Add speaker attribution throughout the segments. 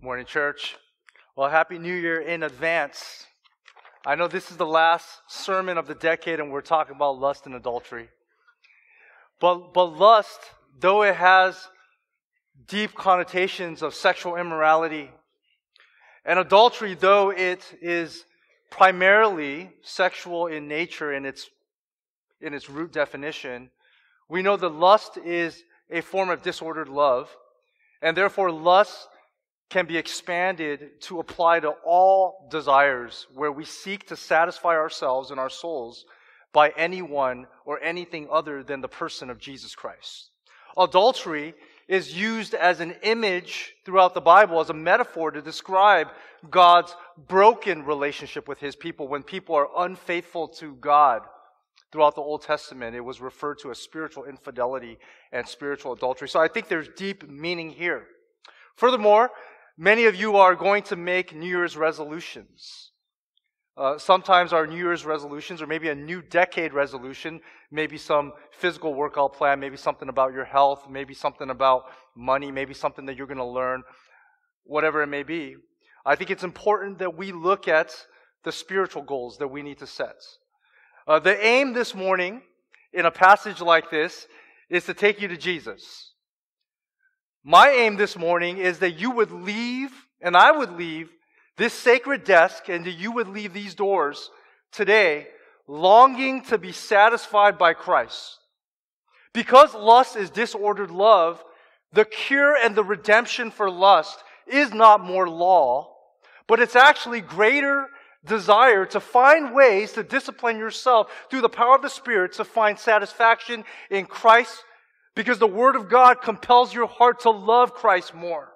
Speaker 1: Morning, church. Well, Happy New Year in advance. I know this is the last sermon of the decade, and we're talking about lust and adultery. But, but lust, though it has deep connotations of sexual immorality, and adultery, though it is primarily sexual in nature in its, in its root definition, we know that lust is a form of disordered love, and therefore lust can be expanded to apply to all desires where we seek to satisfy ourselves and our souls by anyone or anything other than the person of Jesus Christ. Adultery is used as an image throughout the Bible, as a metaphor to describe God's broken relationship with his people when people are unfaithful to God. Throughout the Old Testament, it was referred to as spiritual infidelity and spiritual adultery. So I think there's deep meaning here. Furthermore, Many of you are going to make New Year's resolutions. Uh, sometimes our New Year's resolutions, or maybe a new decade resolution, maybe some physical workout plan, maybe something about your health, maybe something about money, maybe something that you're going to learn, whatever it may be. I think it's important that we look at the spiritual goals that we need to set. Uh, the aim this morning in a passage like this is to take you to Jesus. My aim this morning is that you would leave, and I would leave, this sacred desk, and that you would leave these doors today longing to be satisfied by Christ. Because lust is disordered love, the cure and the redemption for lust is not more law, but it's actually greater desire to find ways to discipline yourself through the power of the Spirit to find satisfaction in Christ because the Word of God compels your heart to love Christ more.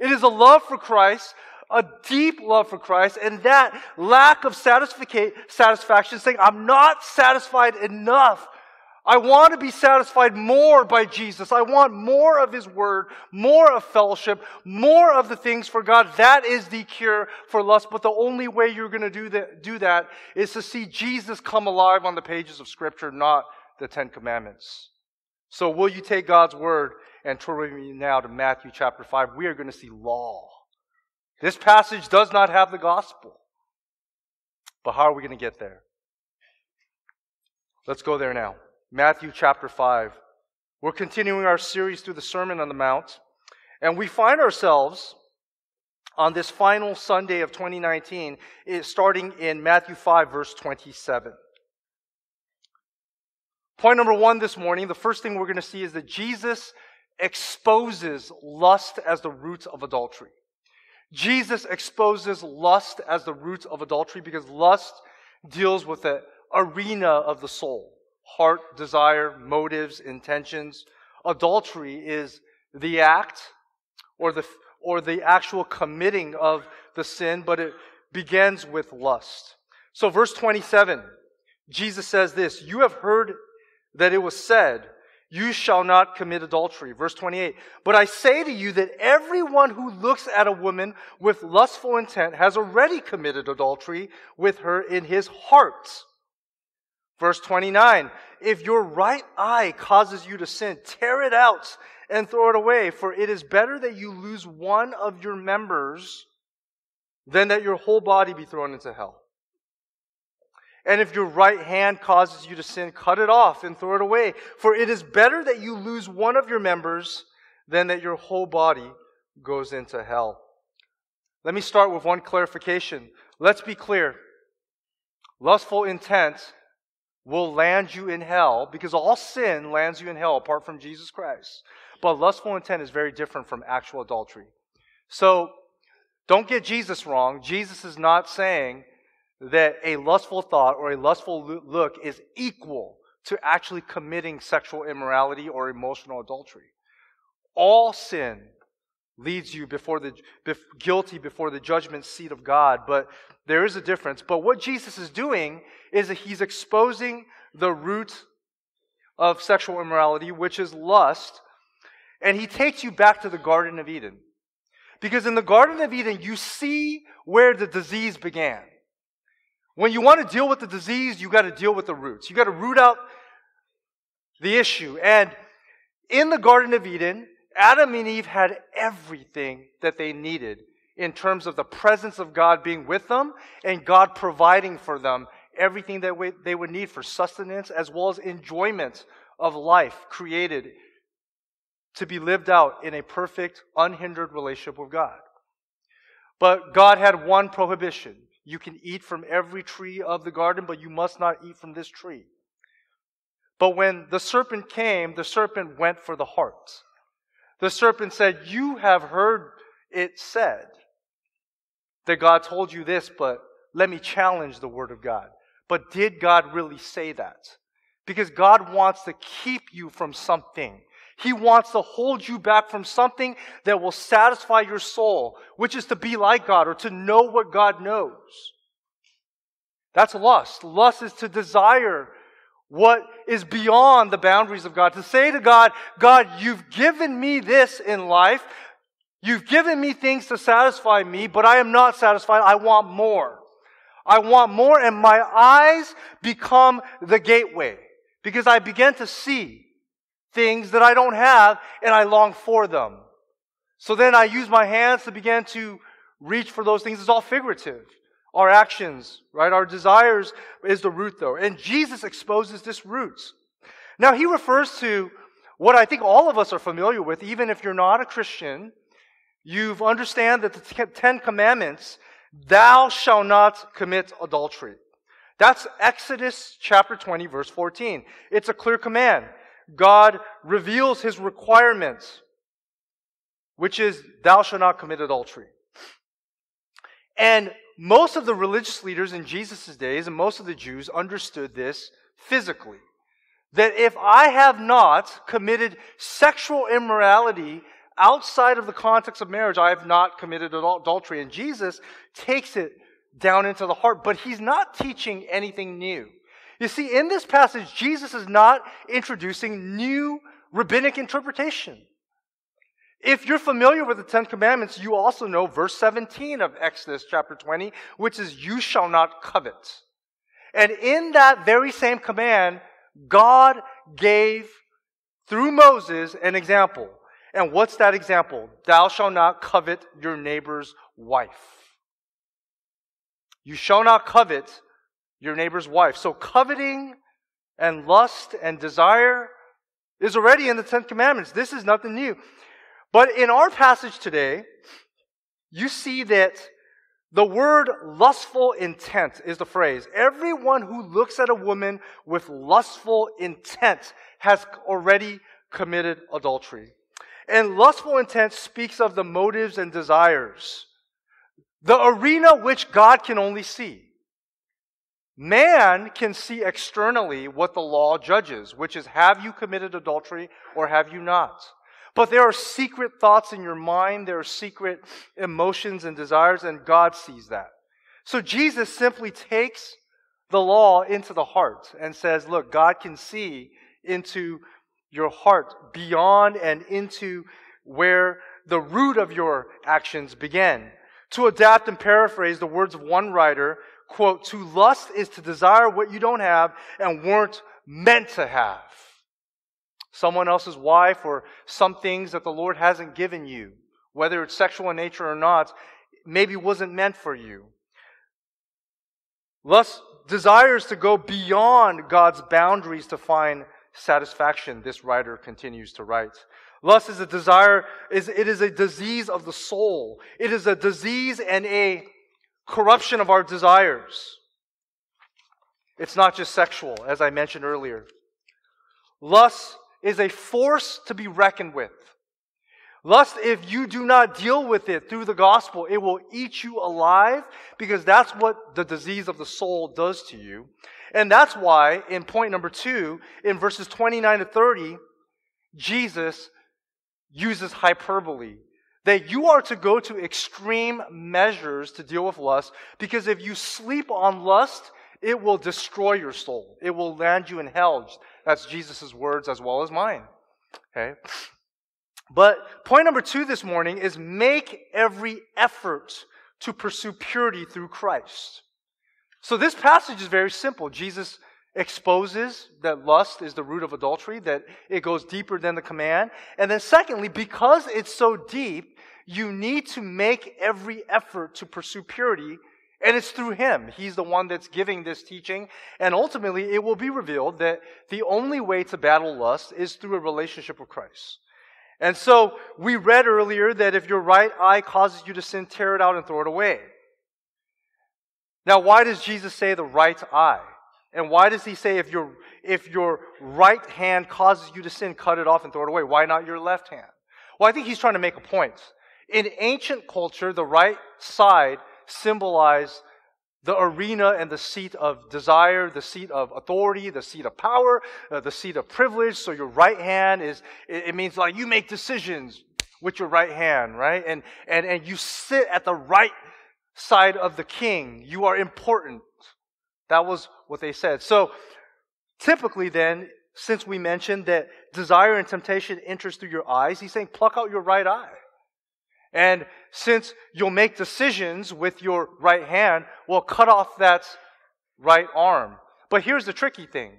Speaker 1: It is a love for Christ, a deep love for Christ, and that lack of satisfaction, saying, I'm not satisfied enough. I want to be satisfied more by Jesus. I want more of His Word, more of fellowship, more of the things for God. That is the cure for lust. But the only way you're going to do that, do that is to see Jesus come alive on the pages of Scripture, not the Ten Commandments. So, will you take God's word and turn with me now to Matthew chapter 5? We are going to see law. This passage does not have the gospel. But how are we going to get there? Let's go there now. Matthew chapter 5. We're continuing our series through the Sermon on the Mount, and we find ourselves on this final Sunday of 2019, starting in Matthew 5, verse 27. Point number one this morning, the first thing we're going to see is that Jesus exposes lust as the root of adultery. Jesus exposes lust as the root of adultery because lust deals with the arena of the soul heart, desire, motives, intentions. Adultery is the act or the, or the actual committing of the sin, but it begins with lust. So, verse 27, Jesus says this You have heard that it was said, You shall not commit adultery. Verse 28. But I say to you that everyone who looks at a woman with lustful intent has already committed adultery with her in his heart. Verse 29. If your right eye causes you to sin, tear it out and throw it away, for it is better that you lose one of your members than that your whole body be thrown into hell. And if your right hand causes you to sin, cut it off and throw it away. For it is better that you lose one of your members than that your whole body goes into hell. Let me start with one clarification. Let's be clear. Lustful intent will land you in hell because all sin lands you in hell apart from Jesus Christ. But lustful intent is very different from actual adultery. So don't get Jesus wrong. Jesus is not saying that a lustful thought or a lustful look is equal to actually committing sexual immorality or emotional adultery. All sin leads you before the guilty before the judgment seat of God, but there is a difference. But what Jesus is doing is that he's exposing the root of sexual immorality, which is lust, and he takes you back to the Garden of Eden. Because in the Garden of Eden, you see where the disease began. When you want to deal with the disease, you got to deal with the roots. You got to root out the issue. And in the Garden of Eden, Adam and Eve had everything that they needed in terms of the presence of God being with them and God providing for them everything that they would need for sustenance as well as enjoyment of life created to be lived out in a perfect, unhindered relationship with God. But God had one prohibition. You can eat from every tree of the garden, but you must not eat from this tree. But when the serpent came, the serpent went for the heart. The serpent said, You have heard it said that God told you this, but let me challenge the word of God. But did God really say that? Because God wants to keep you from something. He wants to hold you back from something that will satisfy your soul, which is to be like God or to know what God knows. That's lust. Lust is to desire what is beyond the boundaries of God. To say to God, God, you've given me this in life. You've given me things to satisfy me, but I am not satisfied. I want more. I want more, and my eyes become the gateway because I begin to see things that I don't have and I long for them. So then I use my hands to begin to reach for those things. It's all figurative. Our actions, right? Our desires is the root though. And Jesus exposes this root. Now he refers to what I think all of us are familiar with, even if you're not a Christian. You've understand that the Ten Commandments, thou shalt not commit adultery. That's Exodus chapter 20 verse 14. It's a clear command. God reveals his requirements, which is thou shalt not commit adultery. And most of the religious leaders in Jesus' days and most of the Jews understood this physically. That if I have not committed sexual immorality outside of the context of marriage, I have not committed adultery. And Jesus takes it down into the heart, but he's not teaching anything new. You see, in this passage, Jesus is not introducing new rabbinic interpretation. If you're familiar with the Ten Commandments, you also know verse 17 of Exodus chapter 20, which is, You shall not covet. And in that very same command, God gave, through Moses, an example. And what's that example? Thou shalt not covet your neighbor's wife. You shall not covet your neighbor's wife. So coveting and lust and desire is already in the Ten Commandments. This is nothing new. But in our passage today, you see that the word lustful intent is the phrase. Everyone who looks at a woman with lustful intent has already committed adultery. And lustful intent speaks of the motives and desires, the arena which God can only see. Man can see externally what the law judges, which is have you committed adultery or have you not? But there are secret thoughts in your mind, there are secret emotions and desires, and God sees that. So Jesus simply takes the law into the heart and says, Look, God can see into your heart beyond and into where the root of your actions began. To adapt and paraphrase the words of one writer, quote, to lust is to desire what you don't have and weren't meant to have someone else's wife or some things that the Lord hasn't given you, whether it's sexual in nature or not, maybe wasn't meant for you. Lust desires to go beyond God's boundaries to find satisfaction, this writer continues to write. Lust is a desire, is, it is a disease of the soul. It is a disease and a corruption of our desires. It's not just sexual, as I mentioned earlier. Lust is a force to be reckoned with. Lust, if you do not deal with it through the gospel, it will eat you alive because that's what the disease of the soul does to you. And that's why, in point number two, in verses 29 to 30, Jesus uses hyperbole. That you are to go to extreme measures to deal with lust because if you sleep on lust, it will destroy your soul. It will land you in hell. That's Jesus' words as well as mine. Okay? But point number two this morning is make every effort to pursue purity through Christ. So this passage is very simple. Jesus exposes that lust is the root of adultery, that it goes deeper than the command. And then secondly, because it's so deep, you need to make every effort to pursue purity, and it's through Him. He's the one that's giving this teaching, and ultimately it will be revealed that the only way to battle lust is through a relationship with Christ. And so we read earlier that if your right eye causes you to sin, tear it out and throw it away. Now, why does Jesus say the right eye? And why does he say if your, if your right hand causes you to sin, cut it off and throw it away? Why not your left hand? Well, I think he's trying to make a point. In ancient culture, the right side symbolized the arena and the seat of desire, the seat of authority, the seat of power, uh, the seat of privilege. So your right hand is, it, it means like you make decisions with your right hand, right? And, and, and you sit at the right side of the king. You are important. That was what they said. So typically then, since we mentioned that desire and temptation enters through your eyes, he's saying pluck out your right eye. And since you'll make decisions with your right hand, well, cut off that right arm. But here's the tricky thing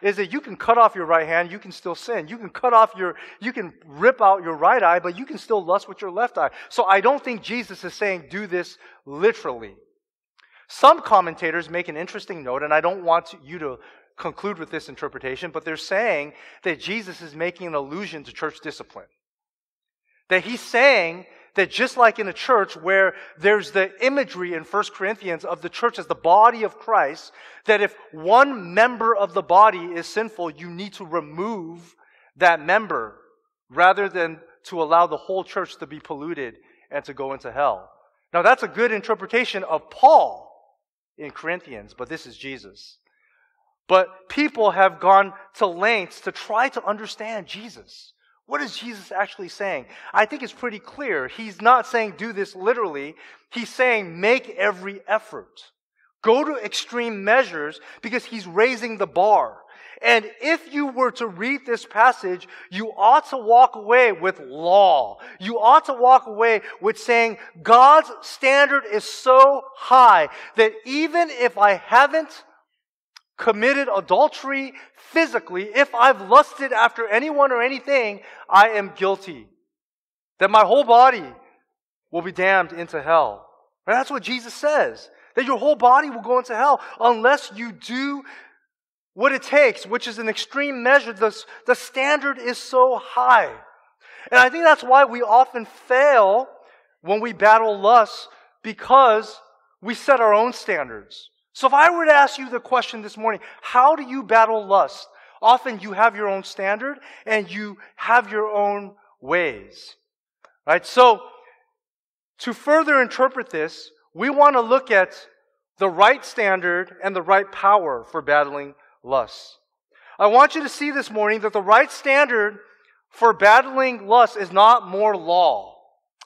Speaker 1: is that you can cut off your right hand, you can still sin. You can cut off your, you can rip out your right eye, but you can still lust with your left eye. So I don't think Jesus is saying do this literally. Some commentators make an interesting note, and I don't want you to conclude with this interpretation, but they're saying that Jesus is making an allusion to church discipline. That he's saying that just like in a church where there's the imagery in 1 Corinthians of the church as the body of Christ, that if one member of the body is sinful, you need to remove that member rather than to allow the whole church to be polluted and to go into hell. Now that's a good interpretation of Paul in Corinthians, but this is Jesus. But people have gone to lengths to try to understand Jesus. What is Jesus actually saying? I think it's pretty clear. He's not saying do this literally. He's saying make every effort. Go to extreme measures because he's raising the bar. And if you were to read this passage, you ought to walk away with law. You ought to walk away with saying God's standard is so high that even if I haven't committed adultery physically, if I've lusted after anyone or anything, I am guilty. That my whole body will be damned into hell. And that's what Jesus says. That your whole body will go into hell unless you do what it takes, which is an extreme measure. The, the standard is so high. And I think that's why we often fail when we battle lust because we set our own standards. So if I were to ask you the question this morning, how do you battle lust? Often you have your own standard and you have your own ways. Right? So to further interpret this, we want to look at the right standard and the right power for battling lust. I want you to see this morning that the right standard for battling lust is not more law.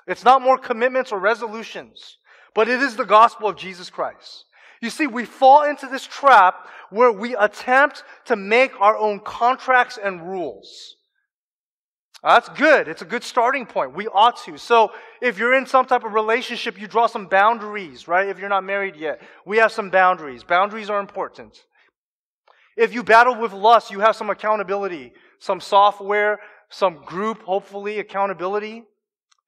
Speaker 1: It's not more commitments or resolutions, but it is the gospel of Jesus Christ. You see, we fall into this trap where we attempt to make our own contracts and rules. That's good. It's a good starting point. We ought to. So, if you're in some type of relationship, you draw some boundaries, right? If you're not married yet, we have some boundaries. Boundaries are important. If you battle with lust, you have some accountability, some software, some group, hopefully, accountability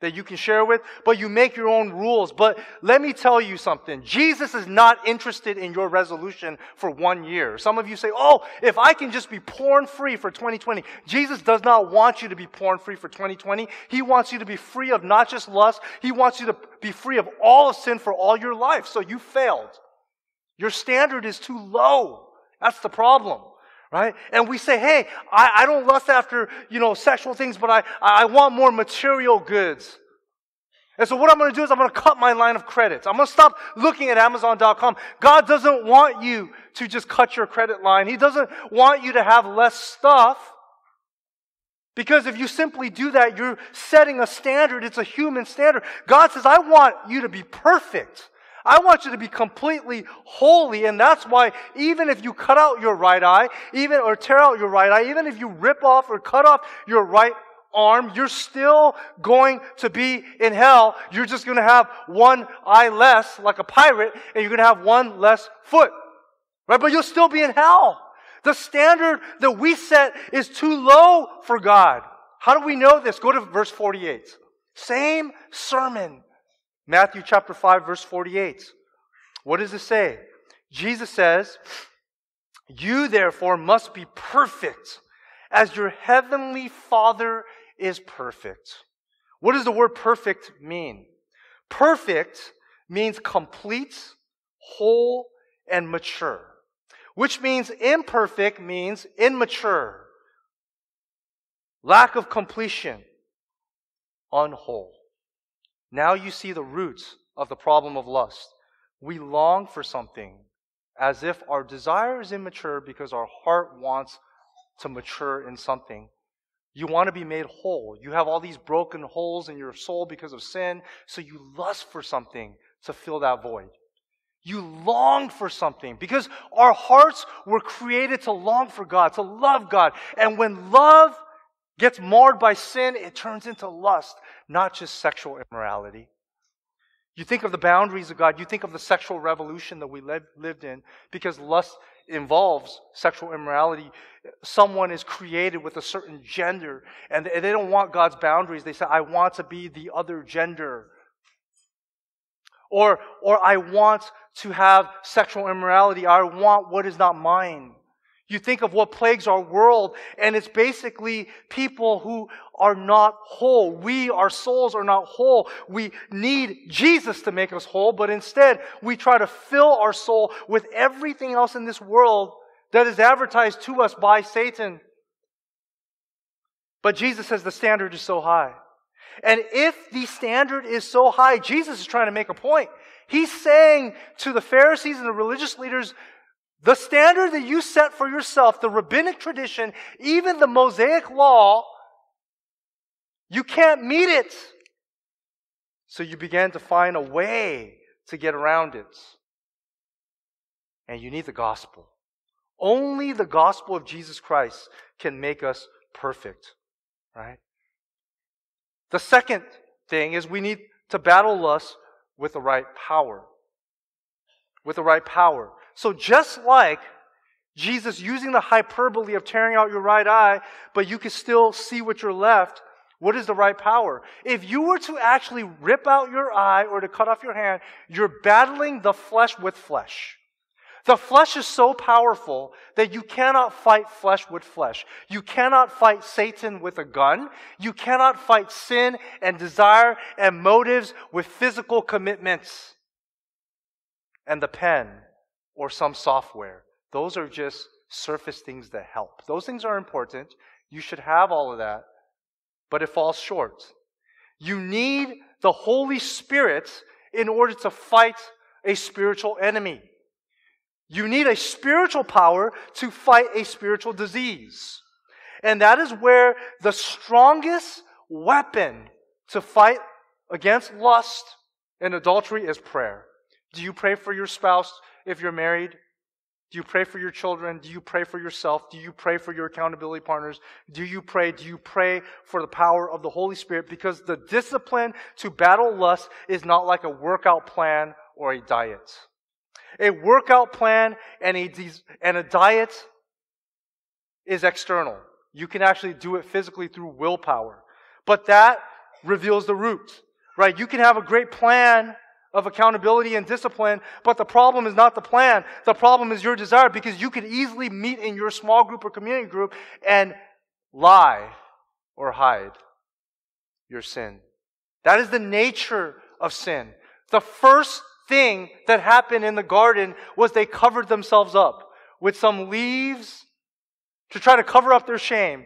Speaker 1: that you can share with, but you make your own rules. But let me tell you something. Jesus is not interested in your resolution for one year. Some of you say, oh, if I can just be porn free for 2020. Jesus does not want you to be porn free for 2020. He wants you to be free of not just lust, He wants you to be free of all of sin for all your life. So you failed. Your standard is too low. That's the problem right? And we say, hey, I, I don't lust after, you know, sexual things, but I, I want more material goods. And so what I'm going to do is I'm going to cut my line of credits. I'm going to stop looking at Amazon.com. God doesn't want you to just cut your credit line. He doesn't want you to have less stuff. Because if you simply do that, you're setting a standard. It's a human standard. God says, I want you to be perfect. I want you to be completely holy. And that's why even if you cut out your right eye, even or tear out your right eye, even if you rip off or cut off your right arm, you're still going to be in hell. You're just going to have one eye less, like a pirate, and you're going to have one less foot. Right? But you'll still be in hell. The standard that we set is too low for God. How do we know this? Go to verse 48. Same sermon. Matthew chapter 5, verse 48. What does it say? Jesus says, You therefore must be perfect as your heavenly Father is perfect. What does the word perfect mean? Perfect means complete, whole, and mature, which means imperfect means immature, lack of completion, unwhole. Now you see the roots of the problem of lust. We long for something as if our desire is immature because our heart wants to mature in something. You want to be made whole. You have all these broken holes in your soul because of sin, so you lust for something to fill that void. You long for something because our hearts were created to long for God, to love God. And when love gets marred by sin, it turns into lust, not just sexual immorality. You think of the boundaries of God, you think of the sexual revolution that we lived in because lust involves sexual immorality. Someone is created with a certain gender and they don't want God's boundaries. They say, I want to be the other gender. Or, or I want to have sexual immorality. I want what is not mine. You think of what plagues our world, and it's basically people who are not whole. We, our souls, are not whole. We need Jesus to make us whole, but instead, we try to fill our soul with everything else in this world that is advertised to us by Satan. But Jesus says the standard is so high. And if the standard is so high, Jesus is trying to make a point. He's saying to the Pharisees and the religious leaders, the standard that you set for yourself, the rabbinic tradition, even the Mosaic law, you can't meet it. So you began to find a way to get around it. And you need the gospel. Only the gospel of Jesus Christ can make us perfect, right? The second thing is we need to battle lust with the right power. With the right power. So just like Jesus using the hyperbole of tearing out your right eye, but you can still see what you're left, what is the right power? If you were to actually rip out your eye or to cut off your hand, you're battling the flesh with flesh. The flesh is so powerful that you cannot fight flesh with flesh. You cannot fight Satan with a gun. You cannot fight sin and desire and motives with physical commitments and the pen or some software. Those are just surface things that help. Those things are important. You should have all of that, but it falls short. You need the Holy Spirit in order to fight a spiritual enemy. You need a spiritual power to fight a spiritual disease. And that is where the strongest weapon to fight against lust and adultery is prayer. Do you pray for your spouse if you're married? Do you pray for your children? Do you pray for yourself? Do you pray for your accountability partners? Do you pray? Do you pray for the power of the Holy Spirit? Because the discipline to battle lust is not like a workout plan or a diet. A workout plan and a, and a diet is external. You can actually do it physically through willpower. But that reveals the root, right? You can have a great plan of accountability and discipline, but the problem is not the plan. The problem is your desire because you could easily meet in your small group or community group and lie or hide your sin. That is the nature of sin. The first thing that happened in the garden was they covered themselves up with some leaves to try to cover up their shame.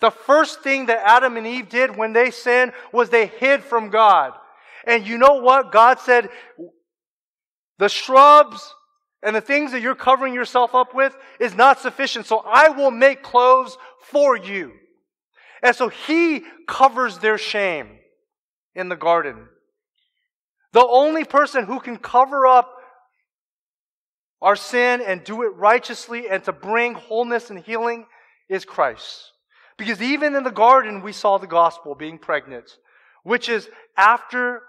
Speaker 1: The first thing that Adam and Eve did when they sinned was they hid from God. And you know what? God said, the shrubs and the things that you're covering yourself up with is not sufficient. So I will make clothes for you. And so he covers their shame in the garden. The only person who can cover up our sin and do it righteously and to bring wholeness and healing is Christ. Because even in the garden, we saw the gospel being pregnant, which is after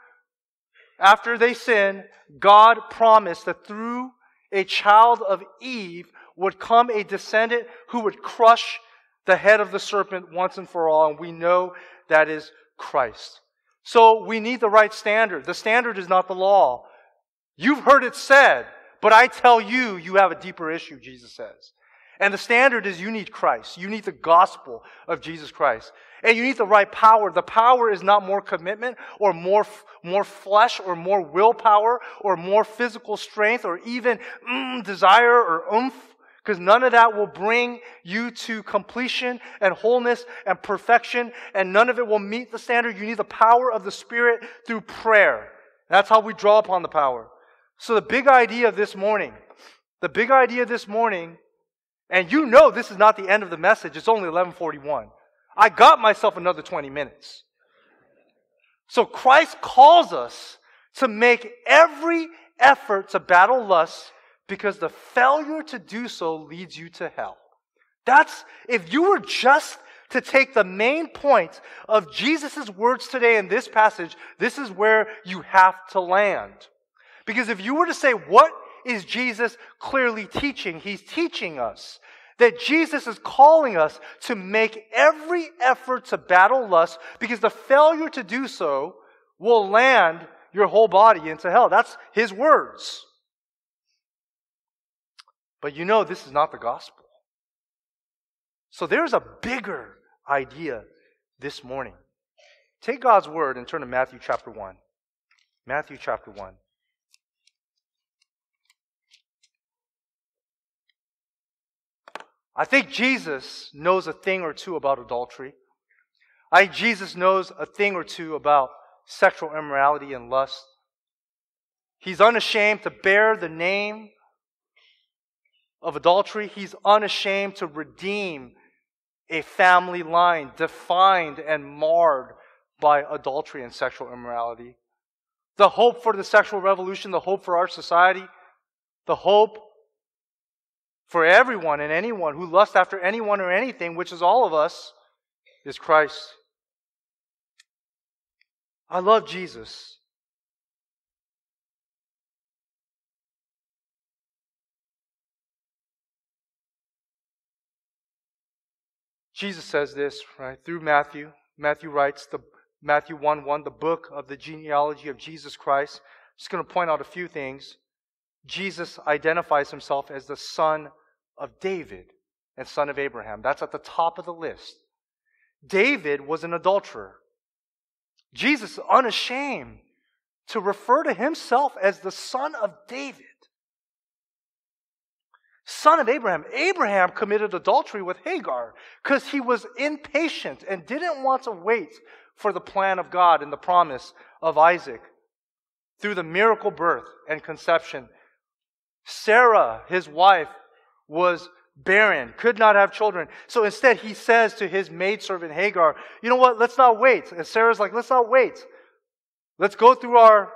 Speaker 1: after they sinned, God promised that through a child of Eve would come a descendant who would crush the head of the serpent once and for all. And we know that is Christ. So we need the right standard. The standard is not the law. You've heard it said, but I tell you, you have a deeper issue, Jesus says. And the standard is you need Christ. You need the gospel of Jesus Christ. And you need the right power. The power is not more commitment or more, more flesh or more willpower or more physical strength or even mm, desire or oomph because none of that will bring you to completion and wholeness and perfection, and none of it will meet the standard. You need the power of the Spirit through prayer. That's how we draw upon the power. So the big idea this morning, the big idea this morning, and you know this is not the end of the message, it's only 1141. I got myself another 20 minutes. So Christ calls us to make every effort to battle lust because the failure to do so leads you to hell. That's, if you were just to take the main point of Jesus' words today in this passage, this is where you have to land. Because if you were to say, what is Jesus clearly teaching? He's teaching us that Jesus is calling us to make every effort to battle lust because the failure to do so will land your whole body into hell. That's his words. But you know, this is not the gospel. So there's a bigger idea this morning. Take God's word and turn to Matthew chapter 1. Matthew chapter 1. I think Jesus knows a thing or two about adultery. I think Jesus knows a thing or two about sexual immorality and lust. He's unashamed to bear the name of adultery, he's unashamed to redeem a family line defined and marred by adultery and sexual immorality. The hope for the sexual revolution, the hope for our society, the hope for everyone and anyone who lusts after anyone or anything, which is all of us, is Christ. I love Jesus. Jesus says this, right, through Matthew. Matthew writes, the Matthew 1 1, the book of the genealogy of Jesus Christ. I'm just going to point out a few things. Jesus identifies himself as the son of David and son of Abraham. That's at the top of the list. David was an adulterer. Jesus unashamed to refer to himself as the son of David son of Abraham. Abraham committed adultery with Hagar because he was impatient and didn't want to wait for the plan of God and the promise of Isaac through the miracle birth and conception. Sarah, his wife, was barren, could not have children. So instead, he says to his maidservant Hagar, You know what? Let's not wait. And Sarah's like, Let's not wait. Let's go through our,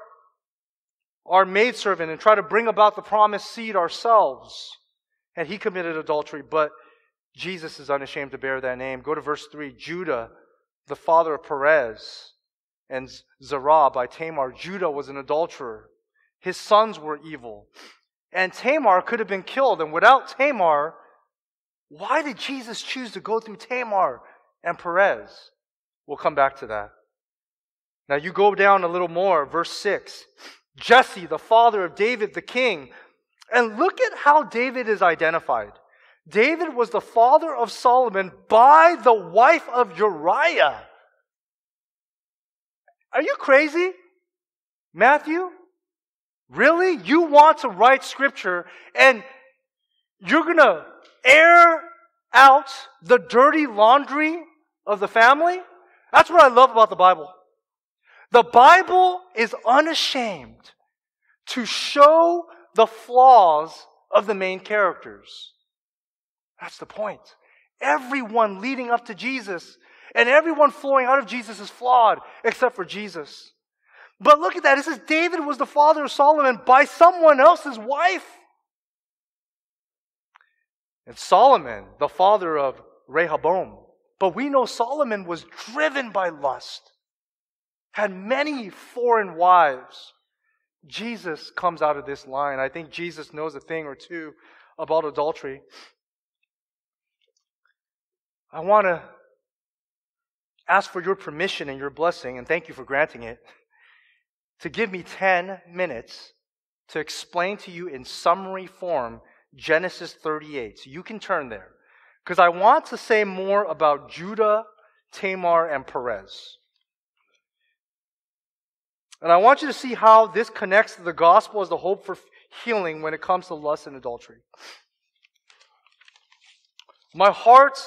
Speaker 1: our maidservant and try to bring about the promised seed ourselves and he committed adultery, but Jesus is unashamed to bear that name. Go to verse 3. Judah, the father of Perez, and Zerah by Tamar. Judah was an adulterer. His sons were evil. And Tamar could have been killed. And without Tamar, why did Jesus choose to go through Tamar and Perez? We'll come back to that. Now you go down a little more, verse 6. Jesse, the father of David the king, and look at how David is identified. David was the father of Solomon by the wife of Uriah. Are you crazy? Matthew? Really? You want to write scripture and you're going to air out the dirty laundry of the family? That's what I love about the Bible. The Bible is unashamed to show the flaws of the main characters. That's the point. Everyone leading up to Jesus and everyone flowing out of Jesus is flawed except for Jesus. But look at that. It says David was the father of Solomon by someone else's wife. And Solomon, the father of Rehoboam. But we know Solomon was driven by lust, had many foreign wives. Jesus comes out of this line. I think Jesus knows a thing or two about adultery. I want to ask for your permission and your blessing, and thank you for granting it, to give me 10 minutes to explain to you in summary form Genesis 38. So you can turn there. Because I want to say more about Judah, Tamar, and Perez. And I want you to see how this connects to the gospel as the hope for healing when it comes to lust and adultery. My heart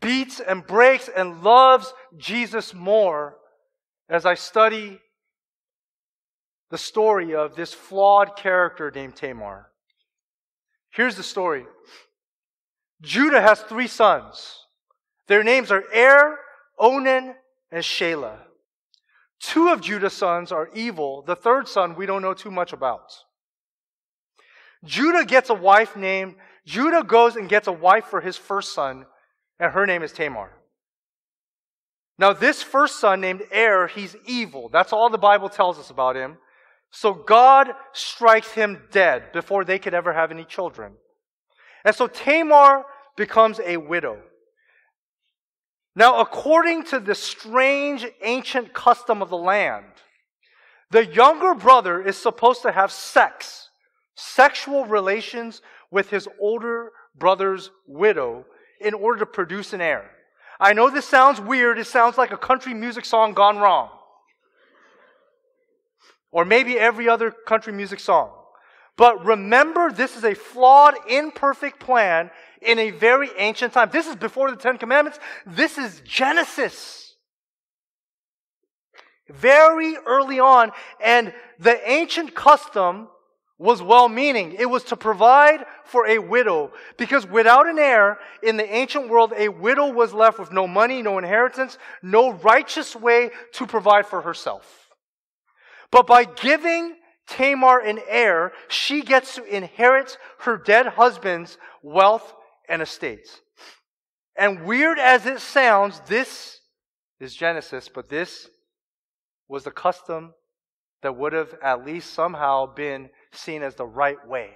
Speaker 1: beats and breaks and loves Jesus more as I study the story of this flawed character named Tamar. Here's the story Judah has three sons. Their names are Er, Onan, and Shelah. Two of Judah's sons are evil. The third son we don't know too much about. Judah gets a wife named, Judah goes and gets a wife for his first son, and her name is Tamar. Now, this first son named Er, he's evil. That's all the Bible tells us about him. So God strikes him dead before they could ever have any children. And so Tamar becomes a widow. Now, according to the strange ancient custom of the land, the younger brother is supposed to have sex, sexual relations with his older brother's widow in order to produce an heir. I know this sounds weird. It sounds like a country music song gone wrong. Or maybe every other country music song. But remember, this is a flawed, imperfect plan in a very ancient time. This is before the Ten Commandments. This is Genesis. Very early on. And the ancient custom was well meaning. It was to provide for a widow. Because without an heir, in the ancient world, a widow was left with no money, no inheritance, no righteous way to provide for herself. But by giving Tamar an heir, she gets to inherit her dead husband's wealth and estates. And weird as it sounds, this is Genesis, but this was the custom that would have at least somehow been seen as the right way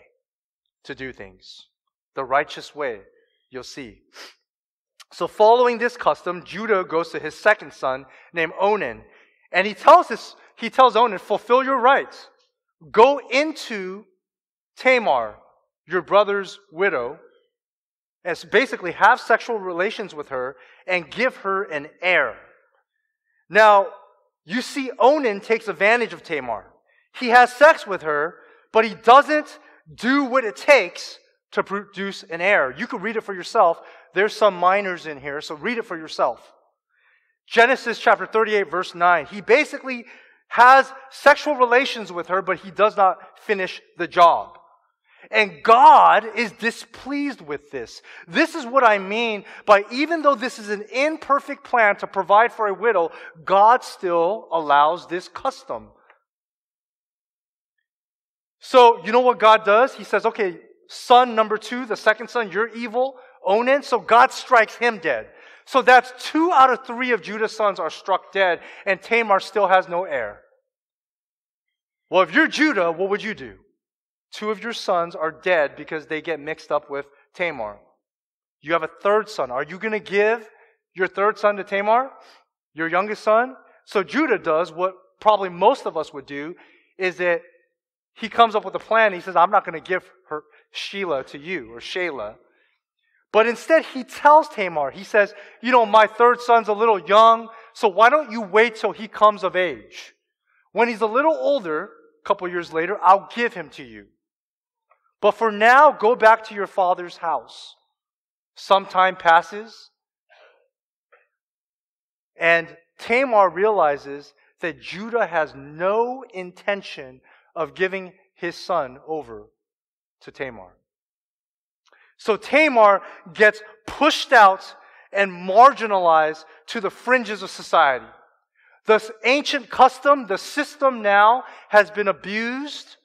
Speaker 1: to do things. The righteous way, you'll see. So, following this custom, Judah goes to his second son named Onan, and he tells his, he tells Onan, fulfill your rights. Go into Tamar, your brother's widow, and basically have sexual relations with her and give her an heir. Now, you see, Onan takes advantage of Tamar. He has sex with her, but he doesn't do what it takes to produce an heir. You can read it for yourself. There's some minors in here, so read it for yourself. Genesis chapter 38, verse 9. He basically has sexual relations with her, but he does not finish the job. And God is displeased with this. This is what I mean by even though this is an imperfect plan to provide for a widow, God still allows this custom. So, you know what God does? He says, okay, son number two, the second son, you're evil, Onan. So God strikes him dead. So that's two out of three of Judah's sons are struck dead, and Tamar still has no heir. Well, if you're Judah, what would you do? Two of your sons are dead because they get mixed up with Tamar. You have a third son. Are you going to give your third son to Tamar? Your youngest son? So Judah does what probably most of us would do is that he comes up with a plan. He says, I'm not going to give her Sheila to you or Shayla. But instead, he tells Tamar, he says, You know, my third son's a little young, so why don't you wait till he comes of age? When he's a little older, a couple years later, I'll give him to you. But for now, go back to your father's house. Some time passes, and Tamar realizes that Judah has no intention of giving his son over to Tamar. So Tamar gets pushed out and marginalized to the fringes of society. The ancient custom, the system now has been abused.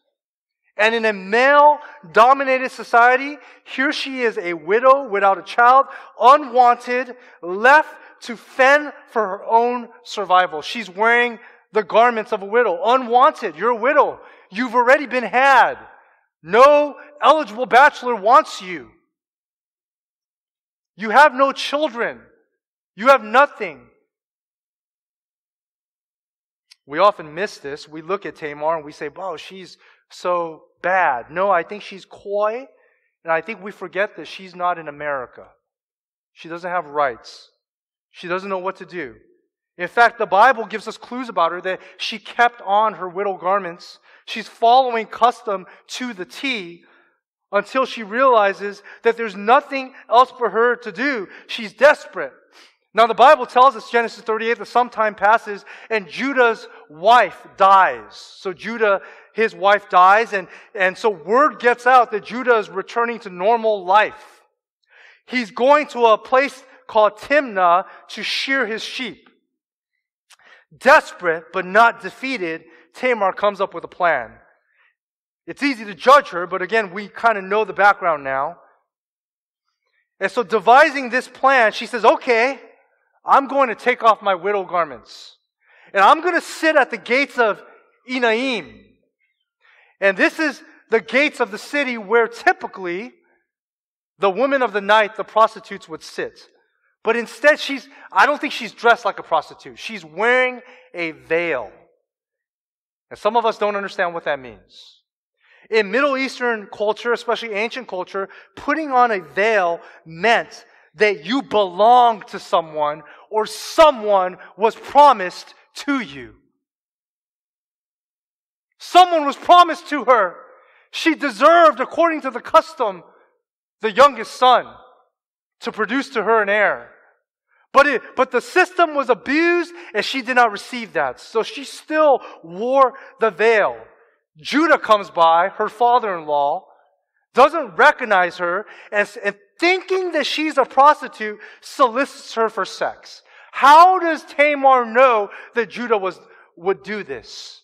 Speaker 1: And in a male dominated society, here she is a widow without a child, unwanted, left to fend for her own survival. She's wearing the garments of a widow, unwanted. You're a widow. You've already been had. No eligible bachelor wants you. You have no children. You have nothing. We often miss this. We look at Tamar and we say, wow, she's so bad. No, I think she's coy, and I think we forget that she's not in America. She doesn't have rights. She doesn't know what to do. In fact, the Bible gives us clues about her that she kept on her widow garments. She's following custom to the T until she realizes that there's nothing else for her to do. She's desperate. Now, the Bible tells us, Genesis 38, that some time passes and Judah's wife dies. So, Judah, his wife dies, and, and so word gets out that Judah is returning to normal life. He's going to a place called Timnah to shear his sheep. Desperate, but not defeated, Tamar comes up with a plan. It's easy to judge her, but again, we kind of know the background now. And so, devising this plan, she says, okay, I'm going to take off my widow garments. And I'm going to sit at the gates of Enaim. And this is the gates of the city where typically the women of the night, the prostitutes, would sit. But instead, she's, I don't think she's dressed like a prostitute. She's wearing a veil. And some of us don't understand what that means. In Middle Eastern culture, especially ancient culture, putting on a veil meant that you belong to someone or someone was promised to you. Someone was promised to her. She deserved, according to the custom, the youngest son to produce to her an heir. But, it, but the system was abused and she did not receive that. So she still wore the veil. Judah comes by, her father in law, doesn't recognize her, and, and thinking that she's a prostitute, solicits her for sex. How does Tamar know that Judah was, would do this?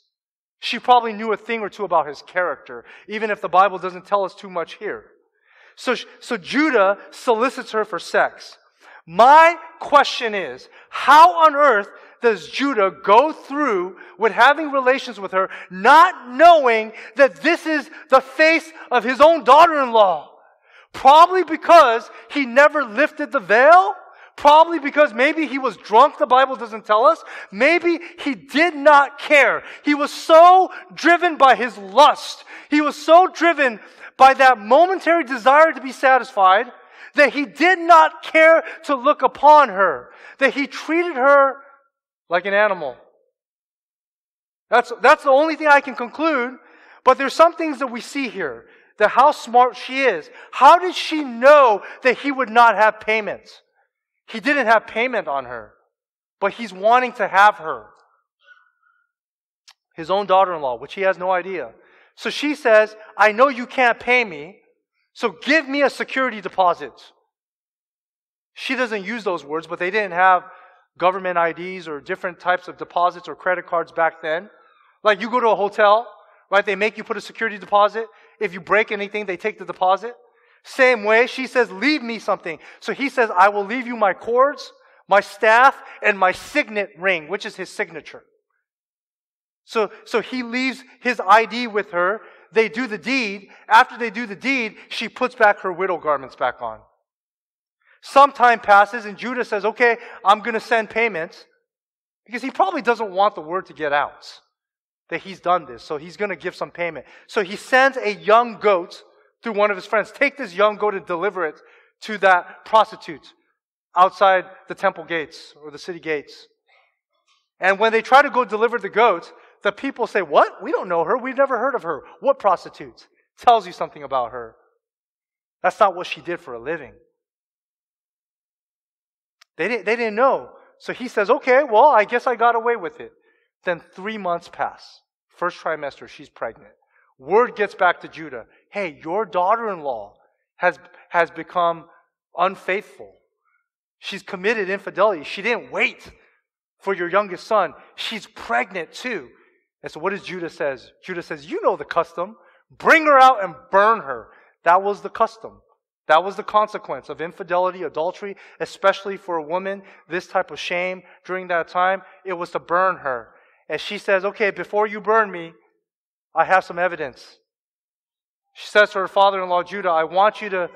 Speaker 1: She probably knew a thing or two about his character, even if the Bible doesn't tell us too much here. So, so Judah solicits her for sex. My question is, how on earth does Judah go through with having relations with her, not knowing that this is the face of his own daughter in law? Probably because he never lifted the veil. Probably because maybe he was drunk, the Bible doesn't tell us. Maybe he did not care. He was so driven by his lust. He was so driven by that momentary desire to be satisfied that he did not care to look upon her. That he treated her like an animal. That's, that's the only thing I can conclude. But there's some things that we see here. That how smart she is. How did she know that he would not have payment? He didn't have payment on her. But he's wanting to have her. His own daughter in law, which he has no idea. So she says, I know you can't pay me, so give me a security deposit. She doesn't use those words, but they didn't have government IDs or different types of deposits or credit cards back then. Like you go to a hotel, right? They make you put a security deposit. If you break anything, they take the deposit. Same way, she says, leave me something. So he says, I will leave you my cords, my staff, and my signet ring, which is his signature. So, so he leaves his ID with her. They do the deed. After they do the deed, she puts back her widow garments back on. Some time passes and Judah says, okay, I'm going to send payments because he probably doesn't want the word to get out that he's done this. So he's going to give some payment. So he sends a young goat through one of his friends. Take this young goat and deliver it to that prostitute outside the temple gates or the city gates. And when they try to go deliver the goat, the people say, What? We don't know her. We've never heard of her. What prostitutes? Tells you something about her. That's not what she did for a living. They didn't, they didn't know. So he says, okay, well, I guess I got away with it. Then three months pass. First trimester, she's pregnant. Word gets back to Judah. Hey, your daughter-in-law has, has become unfaithful. She's committed infidelity. She didn't wait for your youngest son. She's pregnant too. And so what does Judah says? Judah says, you know the custom. Bring her out and burn her. That was the custom. That was the consequence of infidelity, adultery, especially for a woman, this type of shame during that time. It was to burn her. And she says, Okay, before you burn me, I have some evidence. She says to her father in law, Judah, I want you to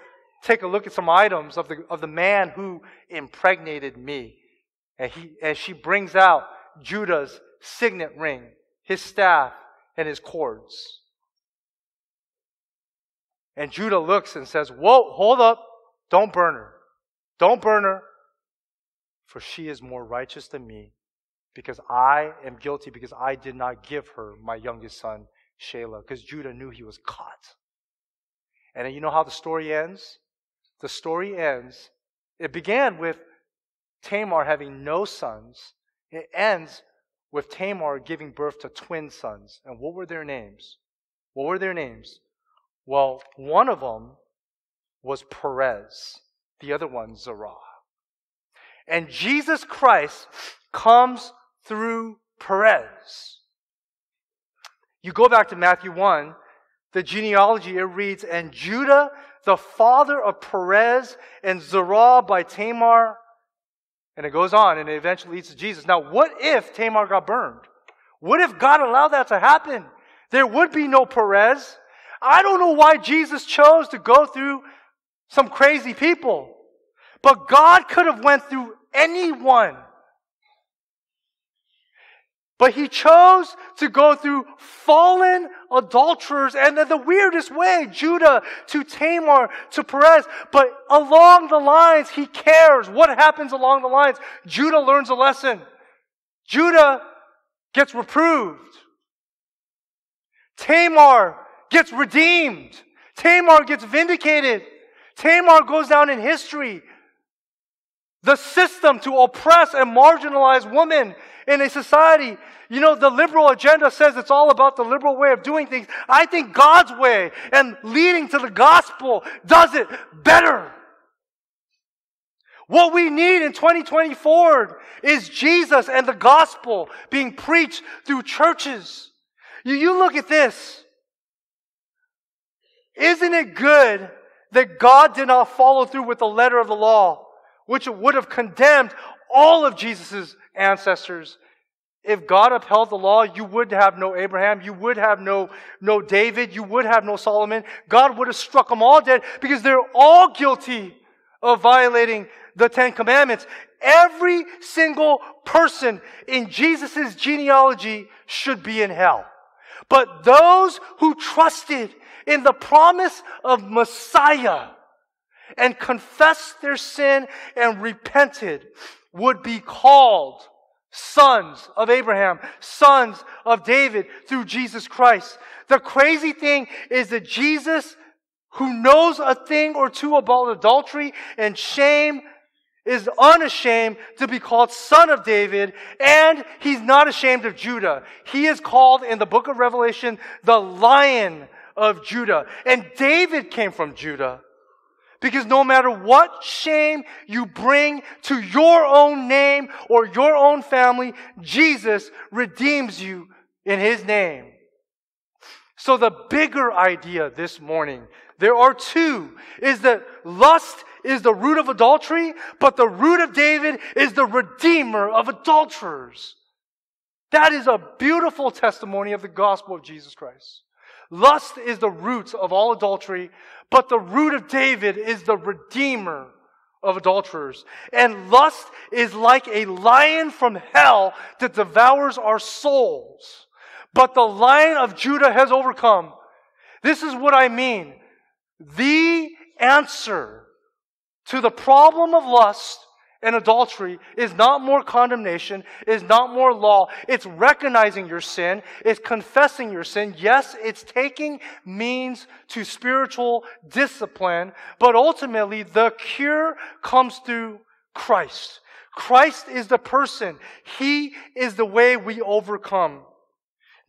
Speaker 1: take a look at some items of the, of the man who impregnated me. And, he, and she brings out Judah's signet ring, his staff, and his cords. And Judah looks and says, Whoa, hold up. Don't burn her. Don't burn her. For she is more righteous than me, because I am guilty, because I did not give her my youngest son, Shelah, because Judah knew he was caught. And you know how the story ends? The story ends, it began with Tamar having no sons. It ends with Tamar giving birth to twin sons. And what were their names? What were their names? Well, one of them was Perez, the other one, Zerah. And Jesus Christ comes through Perez. You go back to Matthew 1, the genealogy, it reads, And Judah, the father of Perez, and Zerah by Tamar. And it goes on, and it eventually leads to Jesus. Now, what if Tamar got burned? What if God allowed that to happen? There would be no Perez. I don't know why Jesus chose to go through some crazy people. But God could have went through anyone. But he chose to go through fallen adulterers and the weirdest way, Judah to Tamar to Perez. But along the lines, he cares. What happens along the lines? Judah learns a lesson. Judah gets reproved. Tamar gets redeemed. Tamar gets vindicated. Tamar goes down in history. The system to oppress and marginalize women in a society. You know, the liberal agenda says it's all about the liberal way of doing things. I think God's way and leading to the gospel does it better. What we need in 2024 is Jesus and the gospel being preached through churches. You, you look at this. Isn't it good that God did not follow through with the letter of the law, which would have condemned all of Jesus' ancestors. If God upheld the law, you would have no Abraham, you would have no, no David, you would have no Solomon. God would have struck them all dead because they're all guilty of violating the Ten Commandments. Every single person in Jesus' genealogy should be in hell. But those who trusted in the promise of Messiah and confessed their sin and repented would be called sons of Abraham, sons of David through Jesus Christ. The crazy thing is that Jesus, who knows a thing or two about adultery and shame, is unashamed to be called son of David, and he's not ashamed of Judah. He is called in the book of Revelation the lion of Judah. And David came from Judah. Because no matter what shame you bring to your own name or your own family, Jesus redeems you in his name. So the bigger idea this morning, there are two, is that lust is the root of adultery, but the root of David is the redeemer of adulterers. That is a beautiful testimony of the gospel of Jesus Christ. Lust is the root of all adultery, but the root of David is the redeemer of adulterers. And lust is like a lion from hell that devours our souls. But the lion of Judah has overcome. This is what I mean. The answer to the problem of lust and adultery is not more condemnation, is not more law. It's recognizing your sin, it's confessing your sin. Yes, it's taking means to spiritual discipline, but ultimately the cure comes through Christ. Christ is the person. He is the way we overcome.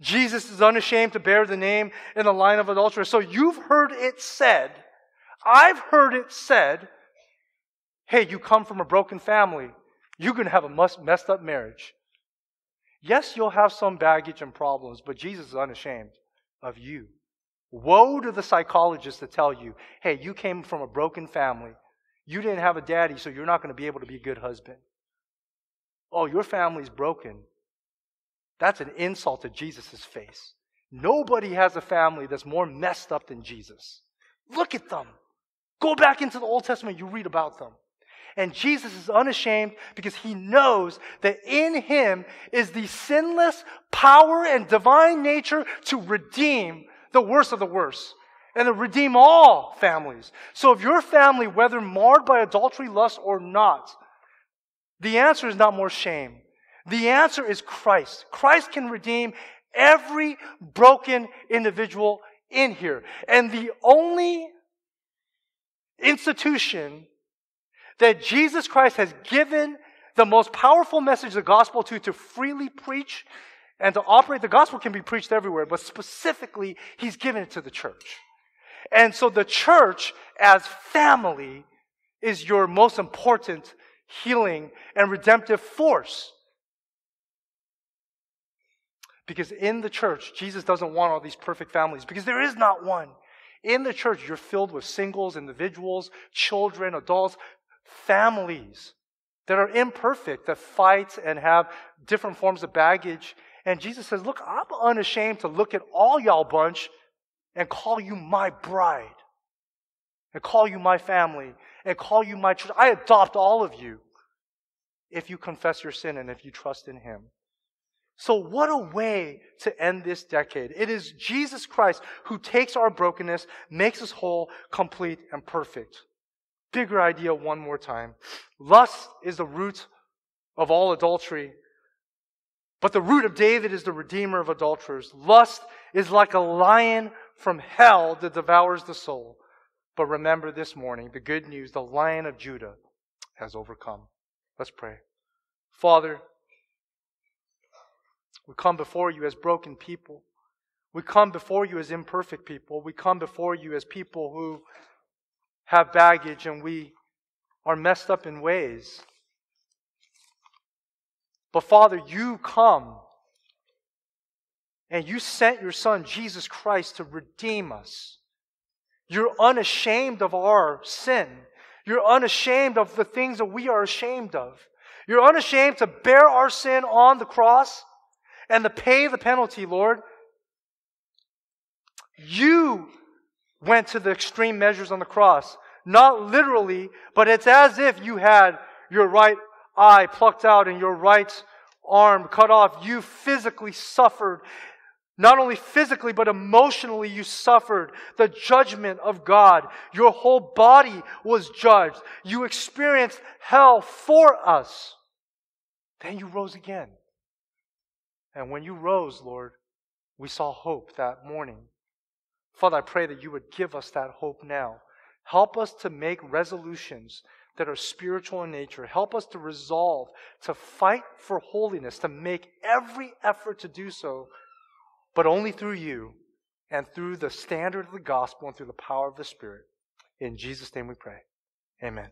Speaker 1: Jesus is unashamed to bear the name in the line of adulterers. So you've heard it said, I've heard it said, Hey, you come from a broken family. You're going to have a messed up marriage. Yes, you'll have some baggage and problems, but Jesus is unashamed of you. Woe to the psychologist that tell you, hey, you came from a broken family. You didn't have a daddy, so you're not going to be able to be a good husband. Oh, your family's broken. That's an insult to Jesus' face. Nobody has a family that's more messed up than Jesus. Look at them. Go back into the Old Testament, you read about them. And Jesus is unashamed because he knows that in him is the sinless power and divine nature to redeem the worst of the worst and to redeem all families. So if your family, whether marred by adultery, lust, or not, the answer is not more shame. The answer is Christ. Christ can redeem every broken individual in here. And the only institution that Jesus Christ has given the most powerful message the gospel to, to freely preach and to operate. The gospel can be preached everywhere, but specifically, he's given it to the church. And so the church as family is your most important healing and redemptive force. Because in the church, Jesus doesn't want all these perfect families because there is not one. In the church, you're filled with singles, individuals, children, adults, families that are imperfect, that fight and have different forms of baggage. And Jesus says, Look, I'm unashamed to look at all y'all bunch and call you my bride, and call you my family, and call you my church. I adopt all of you if you confess your sin and if you trust in Him. So, what a way to end this decade. It is Jesus Christ who takes our brokenness, makes us whole, complete, and perfect. Bigger idea one more time. Lust is the root of all adultery, but the root of David is the redeemer of adulterers. Lust is like a lion from hell that devours the soul. But remember this morning the good news the lion of Judah has overcome. Let's pray. Father, we come before you as broken people. We come before you as imperfect people. We come before you as people who have baggage and we are messed up in ways. But Father, you come and you sent your Son, Jesus Christ, to redeem us. You're unashamed of our sin. You're unashamed of the things that we are ashamed of. You're unashamed to bear our sin on the cross and to pay the penalty, Lord. You went to the extreme measures on the cross. Not literally, but it's as if you had your right eye plucked out and your right arm cut off. You physically suffered. Not only physically, but emotionally, you suffered the judgment of God. Your whole body was judged. You experienced hell for us. Then you rose again. And when you rose, Lord, we saw hope that morning. Father, I pray that you would give us that hope now. Help us to make resolutions that are spiritual in nature. Help us to resolve, to fight for holiness, to make every effort to do so, but only through you and through the standard of the gospel and through the power of the Spirit. In Jesus' name we pray. Amen.